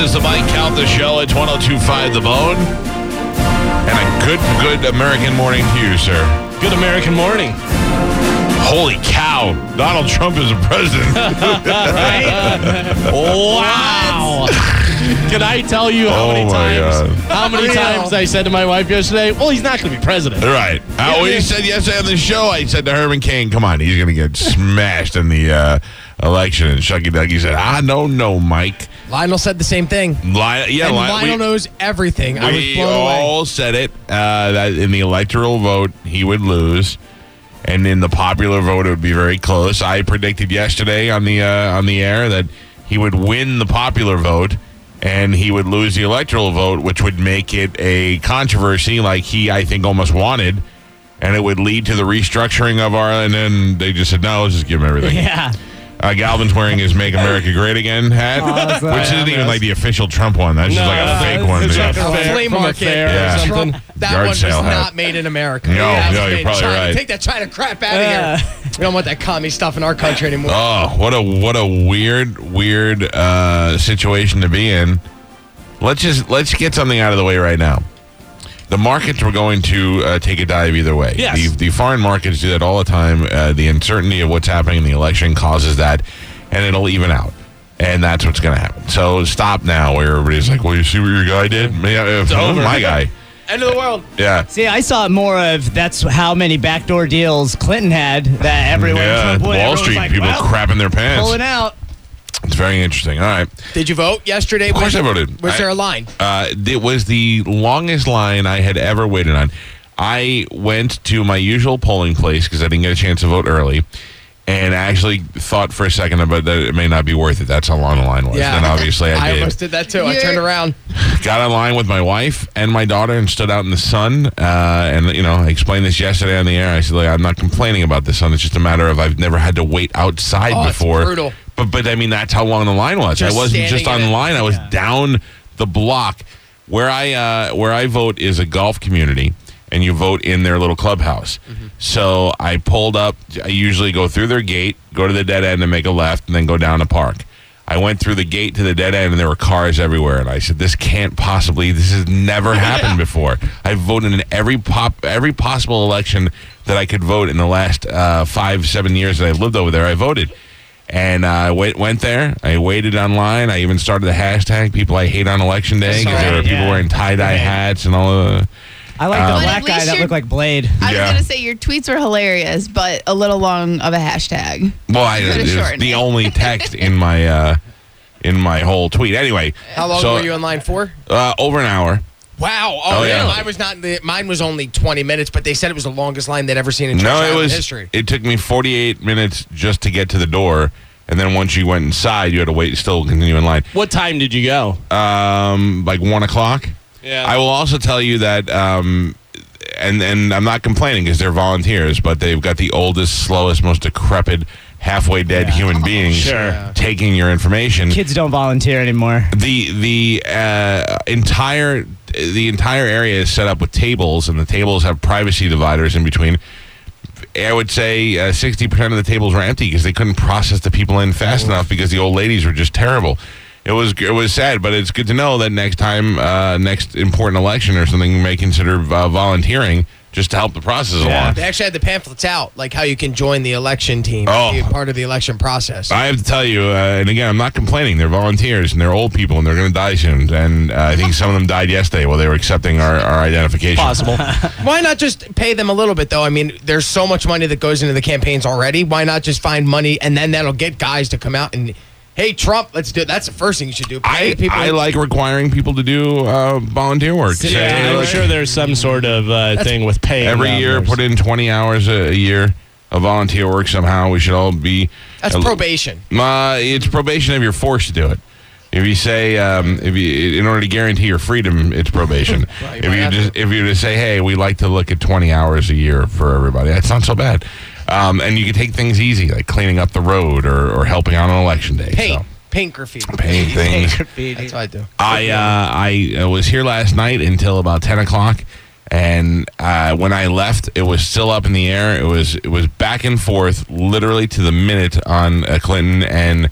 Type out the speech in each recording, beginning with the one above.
Is the Mike Calta Show at 1025 The Bone. And a good, good American morning to you, sir. Good American morning. Holy cow. Donald Trump is a president. Wow. Can I tell you how Oh many times God. how many times I said to my wife yesterday, well, he's not going to be president. right. Uh, what he said yesterday on the show, I said to Herman Cain, come on, he's going to get smashed in the uh, election. And Shucky Ducky said, I don't know, Mike. Lionel said the same thing. Li- yeah, and Li- Lionel we- knows everything. I was We blown away. all said it uh, that in the electoral vote he would lose, and in the popular vote it would be very close. I predicted yesterday on the uh, on the air that he would win the popular vote and he would lose the electoral vote, which would make it a controversy, like he I think almost wanted, and it would lead to the restructuring of our. And then they just said no, let's just give him everything. Yeah. Uh, Galvin's wearing his "Make America Great Again" hat, that's which isn't even like the official Trump one. That's just like a fake one. It's Yeah. like a A fair, flea from a market. fair Yeah. or something. That Yard one was sale hat. not made in America. No, That was no, you're made in probably China. right. Take that China crap out Yeah. of here. We don't want that commie stuff in our country anymore. Oh, what a what a weird weird uh, situation to be in. Let's just let's get something out of the way right now. The markets were going to uh, take a dive either way. Yes. The, the foreign markets do that all the time. Uh, the uncertainty of what's happening in the election causes that, and it'll even out. And that's what's going to happen. So stop now, where everybody's like, "Well, you see what your guy did? Yeah, uh, over. my guy." End of the world. Yeah. See, I saw it more of that's how many backdoor deals Clinton had that everyone yeah, Trump won. Wall Everyone's Street like, people well, crapping their pants. pulling out. It's very interesting. All right. Did you vote yesterday? Of course I voted. Was I- there a line? Uh, it was the longest line I had ever waited on. I went to my usual polling place because I didn't get a chance to vote early, and I actually thought for a second about that it may not be worth it. That's how long the line was. Yeah. And obviously I did. I did. almost did that too. I turned around. Got in line with my wife and my daughter and stood out in the sun. Uh, and you know, I explained this yesterday on the air. I said, like, I'm not complaining about the sun. It's just a matter of I've never had to wait outside Oh, it's before. brutal. But but I mean, that's how long the line was. Just I wasn't just on it. line. I was down the block. Where I uh, where I vote is a golf community. And you vote in their little clubhouse. Mm-hmm. So I pulled up. I usually go through their gate, go to the dead end, and make a left, and then go down the park. I went through the gate to the dead end, and there were cars everywhere. And I said, "This can't possibly. This has never happened before." I voted in every pop, every possible election that I could vote in the last uh, five, seven years that I lived over there. I voted, and uh, I went went there. I waited online. I even started the hashtag "People I Hate on Election Day" because there were people Yeah. wearing tie dye hats and all of. the. I like Um, the But black guy that looked like Blade. I Yeah. was gonna say your tweets were hilarious, but a little long of a hashtag. Well, I, Could've it was the it. only text in my uh, in my whole tweet. Anyway, How long so, were you in line for? Uh, over an hour. Wow. Oh, Oh, yeah. yeah. Mine was not. The, mine was only 20 minutes, but they said it was the longest line they'd ever seen in Church No, it was. history. It took me 48 minutes just to get to the door, and then once you went inside, you had to wait, still continue in line. What time did you go? Um, like one o'clock. Yeah. I will also tell you that, um, and and I'm not complaining because they're volunteers, but they've got the oldest, slowest, most decrepit, halfway dead human beings Sure. taking your information. Kids don't volunteer anymore. the the uh, entire the entire area is set up with tables, and the tables have privacy dividers in between. I would say sixty percent of the tables were empty because they couldn't process the people in fast enough because the old ladies were just terrible. It was it was sad, but it's good to know that next time, uh, next important election or something, you may consider uh, volunteering just to help the process along. They actually had the pamphlets out, like how you can join the election team, Oh. be a part of the election process. I have to tell you, uh, and again, I'm not complaining. They're volunteers and they're old people and they're going to die soon. And uh, I think some of them died yesterday while they were accepting our, our identification. Possible. Why not just pay them a little bit, though? I mean, there's so much money that goes into the campaigns already. Why not just find money and then that'll get guys to come out and, Hey, Trump, let's do it. That's the first thing you should do. Pay I, people. I like requiring people to do uh, volunteer work. Say, Yeah, I'm like, sure there's some sort of uh, thing with pay. every year or put in 20 hours a, a year of volunteer work somehow. We should all be. That's uh, probation. Uh, it's probation if you're forced to do it. If you say, um, if you, in order to guarantee your freedom, it's probation. Right, if you have just, if you just say, hey, we like to look at 20 hours a year for everybody, that's not so bad. Um, and you can take things easy, like cleaning up the road or, or helping on an election day. Paint. So, Paint graffiti. paint things. That's what I do. I uh, I uh, was here last night until about ten o'clock, and uh, when I left, it was still up in the air. It was it was back and forth, literally to the minute on uh, Clinton and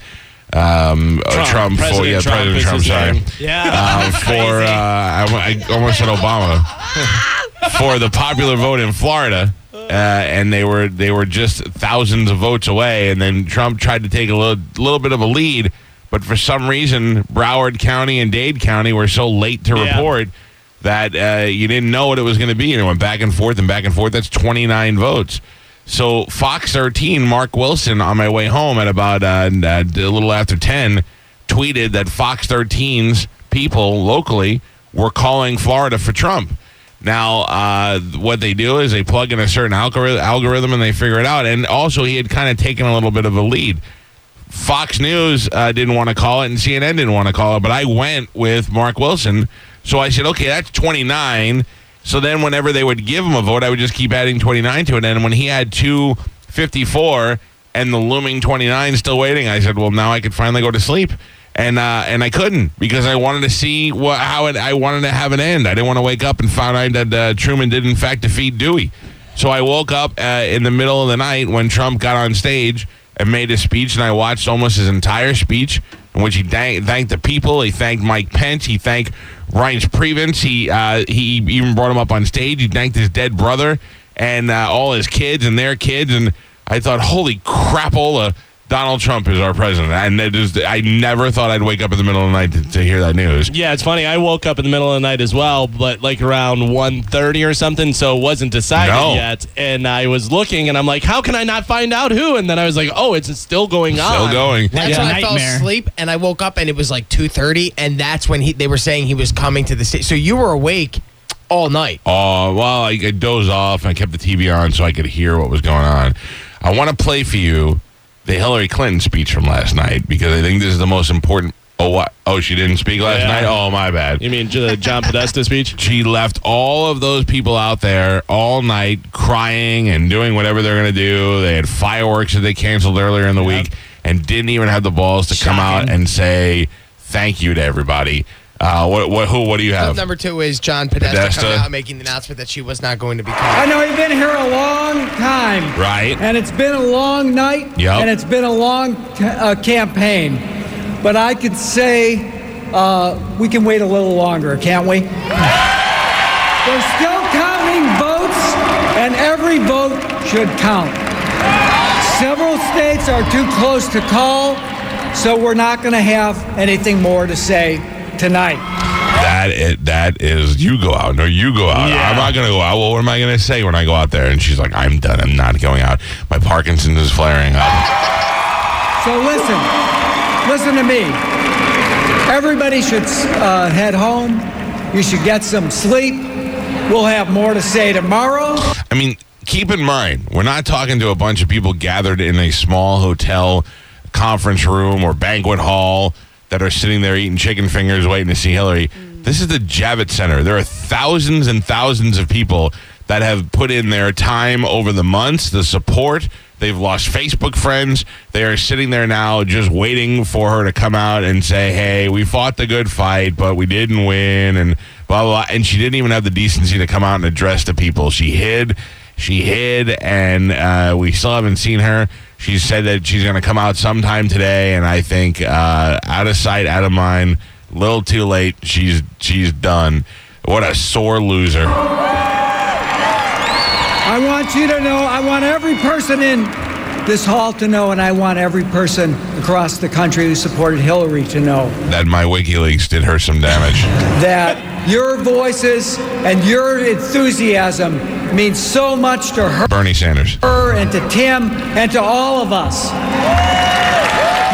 um, uh, Trump. for yeah, Trump President Trump. Sorry. name. Yeah. Um, for uh, I, I almost said Obama for the popular vote in Florida. Uh, and they were they were just thousands of votes away, and then Trump tried to take a little little bit of a lead, but for some reason Broward County and Dade County were so late to Yeah. report that uh, you didn't know what it was going to be, and it went back and forth and back and forth. That's twenty nine votes. So Fox 13, Mark Wilson, on my way home at about uh, a little after 10, tweeted that Fox 13's people locally were calling Florida for Trump. Now, uh, what they do is they plug in a certain algorithm, algorithm and they figure it out. And also, he had kind of taken a little bit of a lead. Fox News uh, didn't want to call it, and CNN didn't want to call it, but I went with Mark Wilson. So I said, okay, that's 29. So then, whenever they would give him a vote, I would just keep adding 29 to it. And when he had 254 and the looming 29 still waiting, I said, well, now I could finally go to sleep. And uh, and I couldn't because I wanted to see what how it I wanted to have an end. I didn't want to wake up and find out that uh, Truman did in fact defeat Dewey. So I woke up uh, in the middle of the night when Trump got on stage and made his speech, and I watched almost his entire speech, in which he thank, thanked the people. He thanked Mike Pence. He thanked Reince Priebus. He uh, he even brought him up on stage. He thanked his dead brother and uh, all his kids and their kids. And I thought, holy crapola, Donald Trump is our president. And it is, I never thought I'd wake up in the middle of the night to, to hear that news. Yeah, it's funny. I woke up in the middle of the night as well, but like around 1.30 or something, so it wasn't decided No. yet. And I was looking, and I'm like, how can I not find out who? And then I was like, oh, it's still going on. Still going. That's Yeah. when I fell asleep and I woke up and it was like 2:30 and that's when he they were saying he was coming to the state. So you were awake all night. Oh, well, I, I dozed off and I kept the TV on so I could hear what was going on. I want to play for you the Hillary Clinton speech from last night because I think this is the most important. Oh, what? Oh, she didn't speak last Yeah. night? Oh, my bad. You mean the John Podesta speech? She left all of those people out there all night crying and doing whatever they're going to do. They had fireworks that they canceled earlier in the week and didn't even have the balls to come out and say thank you to everybody. Uh, what, what, who, what do you have? Number two is John Podesta, Podesta. coming out making the announcement that she was not going to be Coming. I know you've been here a long time. Right. And it's been a long night. Yep. And it's been a long t- uh, campaign. But I could say uh, we can wait a little longer, can't we? They're still counting votes, and every vote should count. Several states are too close to call, so we're not going to have anything more to say tonight. That it, that is you go out. No, you go out. Yeah. I'm not gonna go out. Well, what am I gonna say when I go out there? And she's like, I'm done. I'm not going out. My Parkinson's is flaring up. So listen, listen to me. Everybody should uh, head home. You should get some sleep. We'll have more to say tomorrow. I mean, keep in mind, we're not talking to a bunch of people gathered in a small hotel conference room or banquet hall that are sitting there eating chicken fingers waiting to see Hillary. This is the Javits Center. There are thousands and thousands of people that have put in their time over the months, the support. They've lost Facebook friends. They are sitting there now just waiting for her to come out and say, hey, we fought the good fight, but we didn't win, and blah, blah, blah. And she didn't even have the decency to come out and address the people. She hid. She hid, and uh, we still haven't seen her. She said that she's going to come out sometime today, and I think uh, out of sight, out of mind. Little too late. She's she's done. What a sore loser. I want you to know, I want every person in this hall to know, and I want every person across the country who supported Hillary to know That my WikiLeaks did her some damage. that your voices and your enthusiasm means so much to her. Bernie Sanders. her and to Tim and to all of us.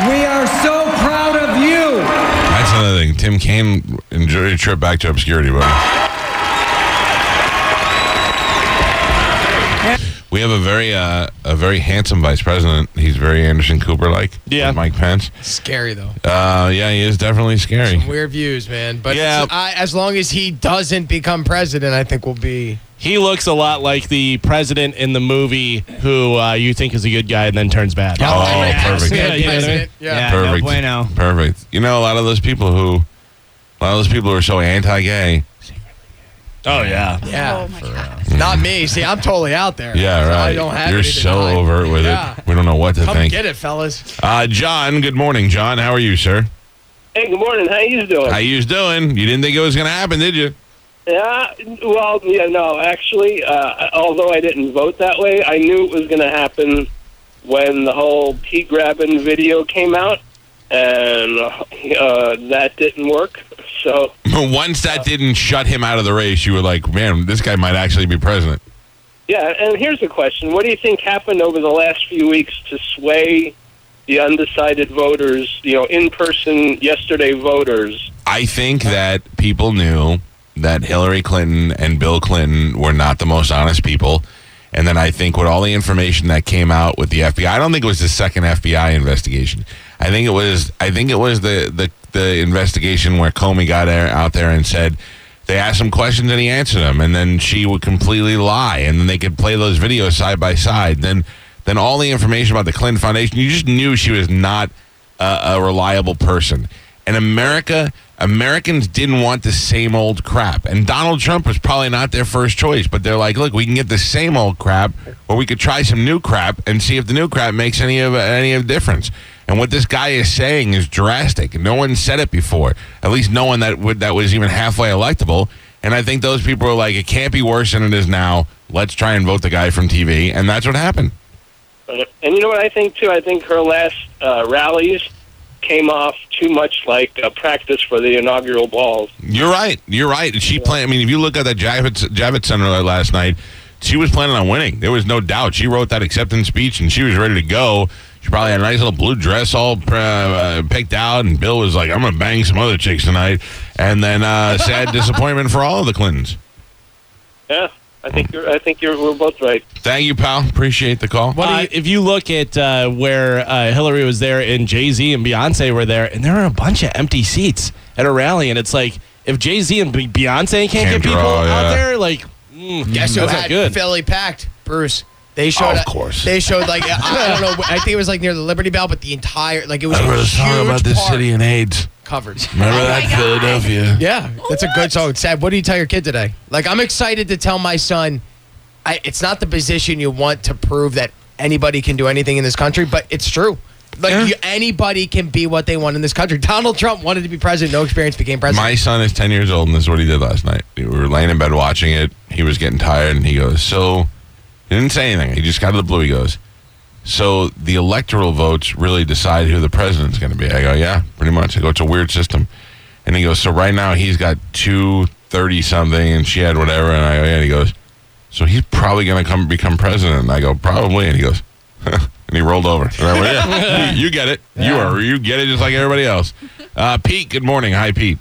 We are so proud of you. That's another thing. Tim Kaine, enjoy your trip back to obscurity, buddy. We have a very uh, a very handsome vice president. He's very Anderson Cooper like. Yeah. Mike Pence. Scary though. Uh, yeah, he is definitely scary. Weird views, man. But Yeah. I, as long as he doesn't become president, I think we'll be. He looks a lot like the president in the movie who uh, you think is a good guy and then turns bad. Oh, Yeah, perfect. Yeah, you know what I mean? Yeah. Yeah. no Perfect. bueno. Perfect. You know, a lot of those people who, a lot of those people who are so anti-gay. Oh yeah. Yeah. Oh my god. Not me. See, I'm totally out there. Yeah, right. I don't have You're so to hide. overt with Yeah. it. We don't know what to Come think. get it, fellas. Uh, John, good morning, John. How are you, sir? Hey, good morning. How you doing? How you doing? You didn't think it was going to happen, did you? Yeah, well, yeah, no, actually, uh, although I didn't vote that way, I knew it was going to happen when the whole pea grabbing video came out, and uh, that didn't work. So, Once that didn't shut him out of the race, you were like, man, this guy might actually be president. yeah, and here's the question: What do you think happened over the last few weeks to sway the undecided voters? You know, in-person yesterday voters. I think that people knew that Hillary Clinton and Bill Clinton were not the most honest people. And then I think with all the information that came out with the FBI, I don't think it was the second FBI investigation. I think it was I think it was the the, the investigation where Comey got out there and said they asked him questions and he answered them, and then she would completely lie, and then they could play those videos side by side. Then then all the information about the Clinton Foundation, you just knew she was not a, a reliable person. And America, Americans didn't want the same old crap. And Donald Trump was probably not their first choice, but they're like, look, we can get the same old crap, or we could try some new crap and see if the new crap makes any of any of difference. And what this guy is saying is drastic. No one said it before. At least no one that would that was even halfway electable. And I think those people are like, it can't be worse than it is now. Let's try and vote the guy from TV, and that's what happened. And you know what I think too? I think her last uh, rallies came off too much like a practice for the inaugural balls. You're right. You're right. She played. I mean, if you look at that Javits Javits Center last night, she was planning on winning. There was no doubt. She wrote that acceptance speech and she was ready to go. She probably had a nice little blue dress all uh, uh, picked out, and Bill was like, "I'm gonna bang some other chicks tonight." And then uh, sad disappointment for all of the Clintons. Yeah, I think you're. I think you're. We're both right. Thank you, pal. Appreciate the call. Uh, if you look at uh, where uh, Hillary was there and Jay Z and Beyonce were there, and there are a bunch of empty seats at a rally, and it's like if Jay Z and Beyonce can't, Can't get people draw, yeah. out there, like mm, Guess who that's not had good. Philly packed? Bruce. They showed. Oh, of course. They showed like I I don't know. I think it was like near the Liberty Bell, but the entire like it was I a wrote a song huge about this park city and AIDS. Covered. Remember Oh that. Philadelphia? Yeah, that's a good song. Sad. What do you tell your kid today? Like, I'm excited to tell my son. I, it's not the position you want to prove that anybody can do anything in this country, but it's true. Like Yeah. you, anybody can be what they want in this country. Donald Trump wanted to be president, no experience, became president. My son is 10 years old, and this is what he did last night. We were laying in bed watching it. He was getting tired, and he goes, So, he didn't say anything. He just got to the blue. He goes, So, the electoral votes really decide who the president's going to be. I go, Yeah, pretty much. I go, It's a weird system. And he goes, So, right now, he's got 230 something, and she had whatever. And I go, Yeah. And he goes, So, he's probably going to come become president. And I go, Probably. And he goes, and he rolled over. And I went, yeah, you, you get it. You are. You get it just like everybody else. Uh, Pete, good morning. Hi, Pete.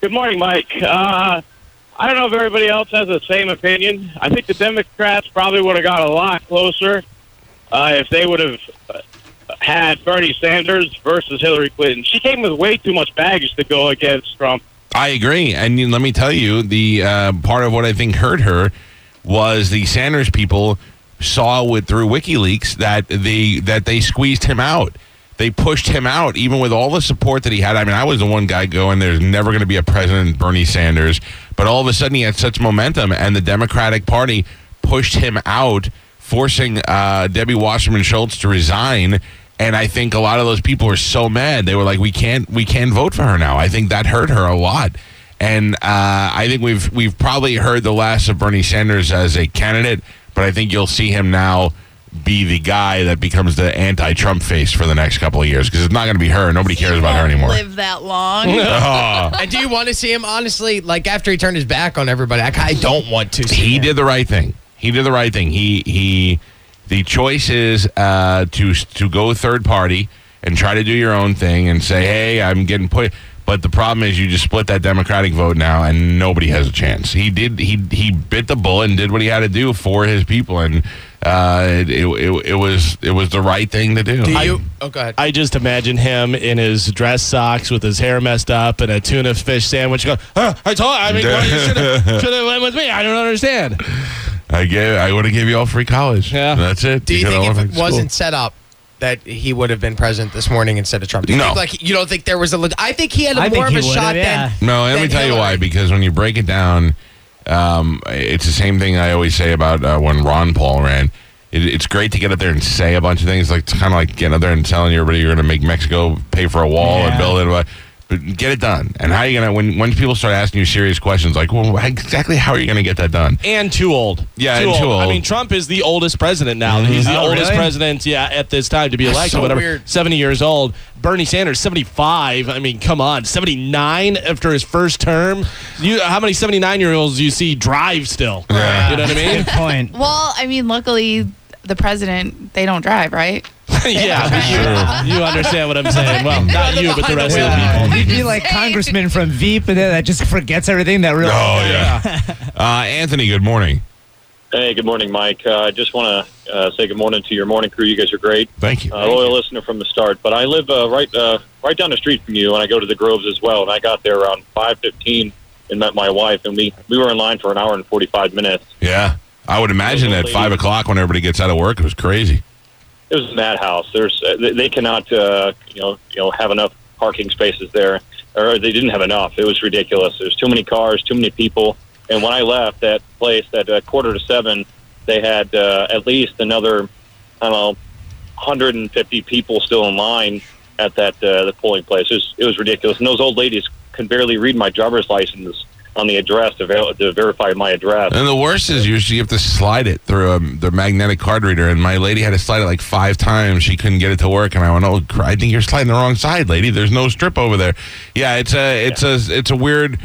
Good morning, Mike. Uh, I don't know if everybody else has the same opinion. I think the Democrats probably would have got a lot closer uh, if they would have uh, had Bernie Sanders versus Hillary Clinton. She came with way too much baggage to go against Trump. I agree, and let me tell you, the uh, part of what I think hurt her was the Sanders people saw with through WikiLeaks that they that they squeezed him out. They pushed him out, even with all the support that he had. I mean, I was the one guy going, "There's never going to be a president, Bernie Sanders." But all of a sudden, he had such momentum, and the Democratic Party pushed him out, forcing uh, Debbie Wasserman Schultz to resign. And I think a lot of those people were so mad. They were like, "We can't, we can't vote for her now." I think that hurt her a lot. And uh, I think we've we've probably heard the last of Bernie Sanders as a candidate, but I think you'll see him now be the guy that becomes the anti-Trump face for the next couple of years because it's not going to be her. Nobody cares about her anymore. Live that long. Oh, and do you want to see him honestly? Like after he turned his back on everybody, I, I don't want to. See he him. did the right thing. He did the right thing. He he. The choice is uh, to to go third party and try to do your own thing and say, "Hey, I'm getting put." But the problem is, you just split that Democratic vote now, and nobody has a chance. He did. He he bit the bullet and did what he had to do for his people, and uh, it, it, it, it was it was the right thing to do. Do you? oh, go ahead. I just imagine him in his dress socks with his hair messed up and a tuna fish sandwich going, huh, I told I mean, well, you should have went with me. I don't understand. I gave. I would have gave you all free college. Yeah. that's it. Do you could've think if it school. wasn't set up that he would have been president this morning instead of Trump? Do you No. think, like you don't think there was a? leg- I think he had a I more of a shot yeah. than. No, let me than tell you why. Because when you break it down, um, it's the same thing I always say about uh, when Ron Paul ran. It, it's great to get up there and say a bunch of things. Like it's kind of like getting up there and telling everybody you're going to make Mexico pay for a wall and build it. But but get it done. And how are you going to when when people start asking you serious questions like, well, exactly how are you going to get that done? And too old. Yeah, and too old. I mean, Trump is the oldest president now. Mm-hmm. He's the Oh, oldest really? president, yeah, at this time to be That's elected. so whatever, weird. seventy years old. Bernie Sanders, seventy-five. I mean, come on, seventy-nine after his first term. You, how many seventy-nine-year-olds do you see drive still? Yeah. You know what I mean? Good point. Well, I mean, luckily the president they don't drive, right? yeah, but you, you understand what I'm saying. Well, not you, but the rest of the people. You'd be like congressman from Veep, and then that just forgets everything that really. Oh yeah. uh, Anthony, good morning. Hey, good morning, Mike. Uh, I just want to uh, say good morning to your morning crew. You guys are great. Thank you. Uh, loyal listener from the start. But I live uh, right uh, right down the street from you, and I go to the Groves as well. And I got there around five fifteen and met my wife, and we we were in line for an hour and forty five minutes. yeah, I would imagine at five o'clock when everybody gets out of work, it was crazy. It was a madhouse. There's uh, they- cannot uh, you know you know have enough parking spaces there, or they didn't have enough. It was ridiculous. There's too many cars, too many people. And when I left that place at uh, quarter to seven, they had uh, at least another I don't know 150 people still in line at that uh, the polling place. It was, it was ridiculous. And those old ladies could barely read my driver's license on the address to, ver- to verify my address. And the worst is usually you have to slide it through um, the magnetic card reader. And my lady had to slide it like five times. She couldn't get it to work. And I went, "Oh, I think you're sliding the wrong side, lady. There's no strip over there." Yeah, it's a it's a it's a weird,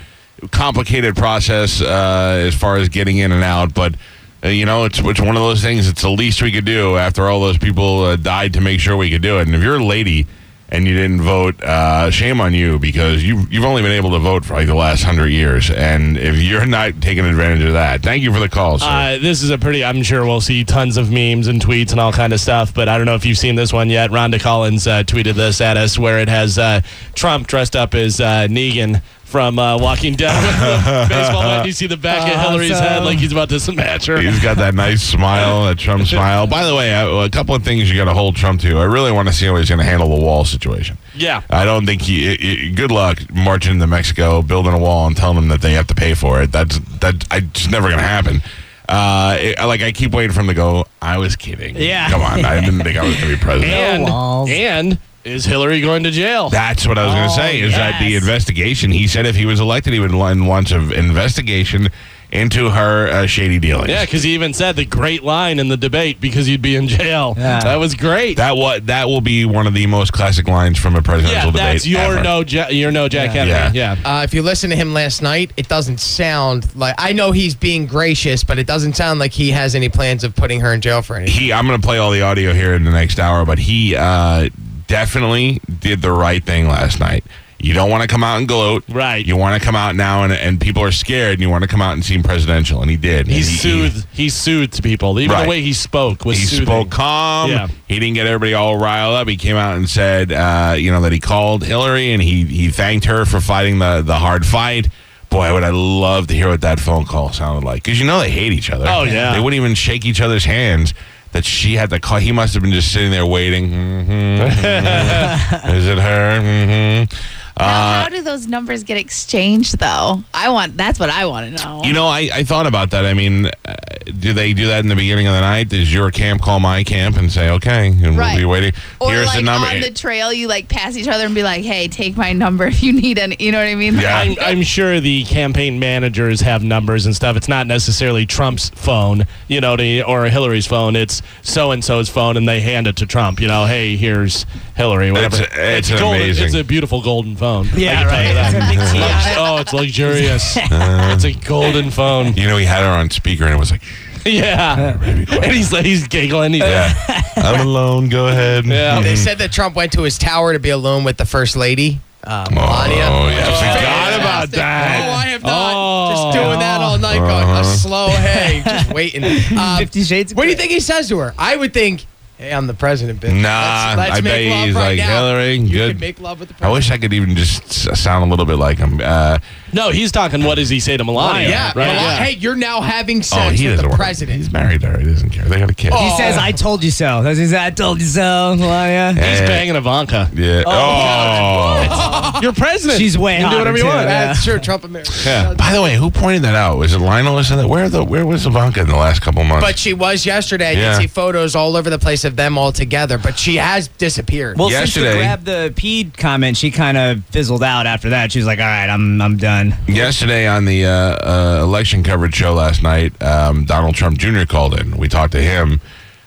complicated process uh, as far as getting in and out. But uh, you know, it's it's one of those things. It's the least we could do after all those people uh, died to make sure we could do it. And if you're a lady. And you didn't vote. Uh, shame on you because you you've only been able to vote for like the last hundred years, and if you're not taking advantage of that, thank you for the call, sir. Uh, this is a pretty. I'm sure we'll see tons of memes and tweets and all kind of stuff. But I don't know if you've seen this one yet. Rhonda Collins uh, tweeted this at us, where it has uh, Trump dressed up as uh, Negan from uh, Walking Dead with the baseball bat. You see the back of Hillary's head like he's about to smash her. He's got that nice smile, that Trump smile. By the way, uh, a couple of things you got to hold Trump to. I really want to see how he's going to handle the wall situation. Yeah. I don't think he. i i good luck marching into Mexico, building a wall, and telling them that they have to pay for it. That's that. I, it's never going to happen. Uh, it- like I keep waiting for him to go. I was kidding. Yeah. come on. I didn't think I was going to be president. And, walls. and is Hillary going to jail? That's what I was going to Oh, say. Is that the investigation? He said if he was elected, he would launch an investigation into her uh, shady dealings. Yeah, because he even said the great line in the debate because you'd be in jail. Yeah. That was great. That what that will be one of the most classic lines from a presidential yeah, debate. that's your ever. no, ja- your no Jack Yeah. Kennedy. Yeah. Uh, if you listen to him last night, it doesn't sound like I know he's being gracious, but it doesn't sound like he has any plans of putting her in jail for anything. He, I'm going to play all the audio here in the next hour, but he uh, definitely did the right thing last night. You don't want to come out and gloat. Right. You want to come out now and, and people are scared and you want to come out and seem presidential. And he did. He And soothed. He soothed people. Even Right. the way he spoke was he soothing. spoke calm. Yeah. He didn't get everybody all riled up. He came out and said, uh, you know, that he called Hillary and he he thanked her for fighting the the hard fight. Boy, would I love to hear what that phone call sounded like because you know they hate each other. Oh, yeah. they wouldn't even shake each other's hands. That she had to call. He must have been just sitting there waiting. Mhm, mhm. Is it her? hmm Now, Uh, how do those numbers get exchanged, though? I want. That's what I want to know. you know, I, I thought about that. I mean, uh, do they do that in the beginning of the night? Does your camp call my camp and say, okay, and we'll be waiting? or Here's like the number. on the trail, you like pass each other and be like, "Hey, take my number if you need any." You know what I mean? Yeah. I'm, I'm sure the campaign managers have numbers and stuff. It's not necessarily Trump's phone, you know, to, or Hillary's phone. It's so and so's phone, and they hand it to Trump. You know, hey, here's Hillary. Whatever. It's- it's an golden, amazing- It's a beautiful golden phone. I Yeah, can tell you right. that. It's a big T on it. oh, it's luxurious. it's a golden phone. You know, he had her on speaker and it was like, Yeah. and he's he's giggling. He's, yeah, I'm alone. Go ahead. Yeah. They said that Trump went to his tower to be alone with the first lady, uh, Melania. Oh, yeah. I forgot Fantastic. about that. Oh, I have not. Oh. Just doing that all night, going Uh-huh. a slow hey, just waiting. Uh, Fifty Shades. of what do you think he says to her? I would think, hey, I'm the president, bitch. Nah, let's, let's I bet he's right like, now. Hillary, You good. make love with the president. I wish I could even just sound a little bit like him. Uh, No, he's talking. What does he say to Melania? Yeah, right. Mel- yeah. Hey, you're now having oh, sex he with doesn't the work. president. He's married to her. He doesn't care. They got a kid. He says, "I told you so." That's he said, "I told you so." Melania. He's banging Ivanka. Yeah. Oh. oh. You're president. She's way You can do hotter, whatever you too. want. Yeah. That's true. Trump America. Yeah. By the way, who pointed that out? Was it Lionel who said that? Where the where was Ivanka in the last couple months? But she was yesterday. I did see photos all over the place of them all together, but she has disappeared. Well, since Yesterday- you grabbed the peed comment, she kind of fizzled out after that. She was like, "All right, I'm I'm done." Yesterday on the uh, uh, election coverage show last night, um, Donald Trump Jr. called in. We talked to him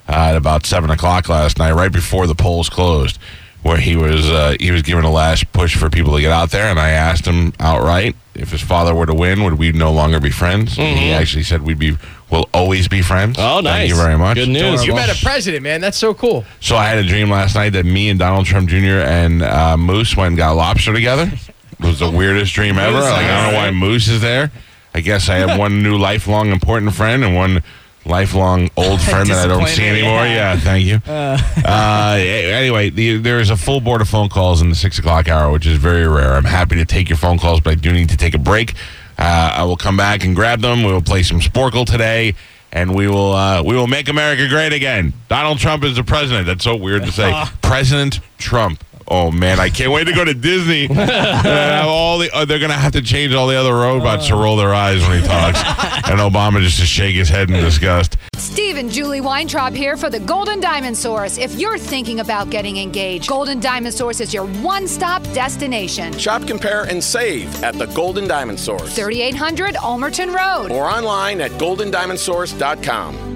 uh, at about seven o'clock last night, right before the polls closed, where he was uh, he was giving a last push for people to get out there. And I asked him outright if his father were to win, would we no longer be friends? And he actually said we'd be we'll always be friends. Oh, nice. Thank you very much. Good news. you met a president, man. That's so cool. So I had a dream last night that me and Donald Trump Jr. and uh, Moose went and got lobster together. It was the weirdest dream ever. Like I don't know why Moose is there. I guess I have one new lifelong important friend and one lifelong old friend that I don't see anymore. yeah. Yeah, thank you. Uh, anyway, the, there is a full board of phone calls in the six o'clock hour, which is very rare. I'm happy to take your phone calls, but I do need to take a break. Uh, I will come back and grab them. We will play some Sporcle today. And we will uh, we will make America great again. Donald Trump is the president. That's so weird to say. President Trump. Oh man, I can't wait to go to Disney. and have all the uh, they're gonna have to change all the other robots to roll their eyes when he talks, and Obama just to shake his head in disgust. Steve and Julie Weintraub here for the Golden Diamond Source. If you're thinking about getting engaged, Golden Diamond Source is your one stop destination. Shop, compare, and save at the Golden Diamond Source 3800 Almerton Road. or online at goldendiamondsource.com.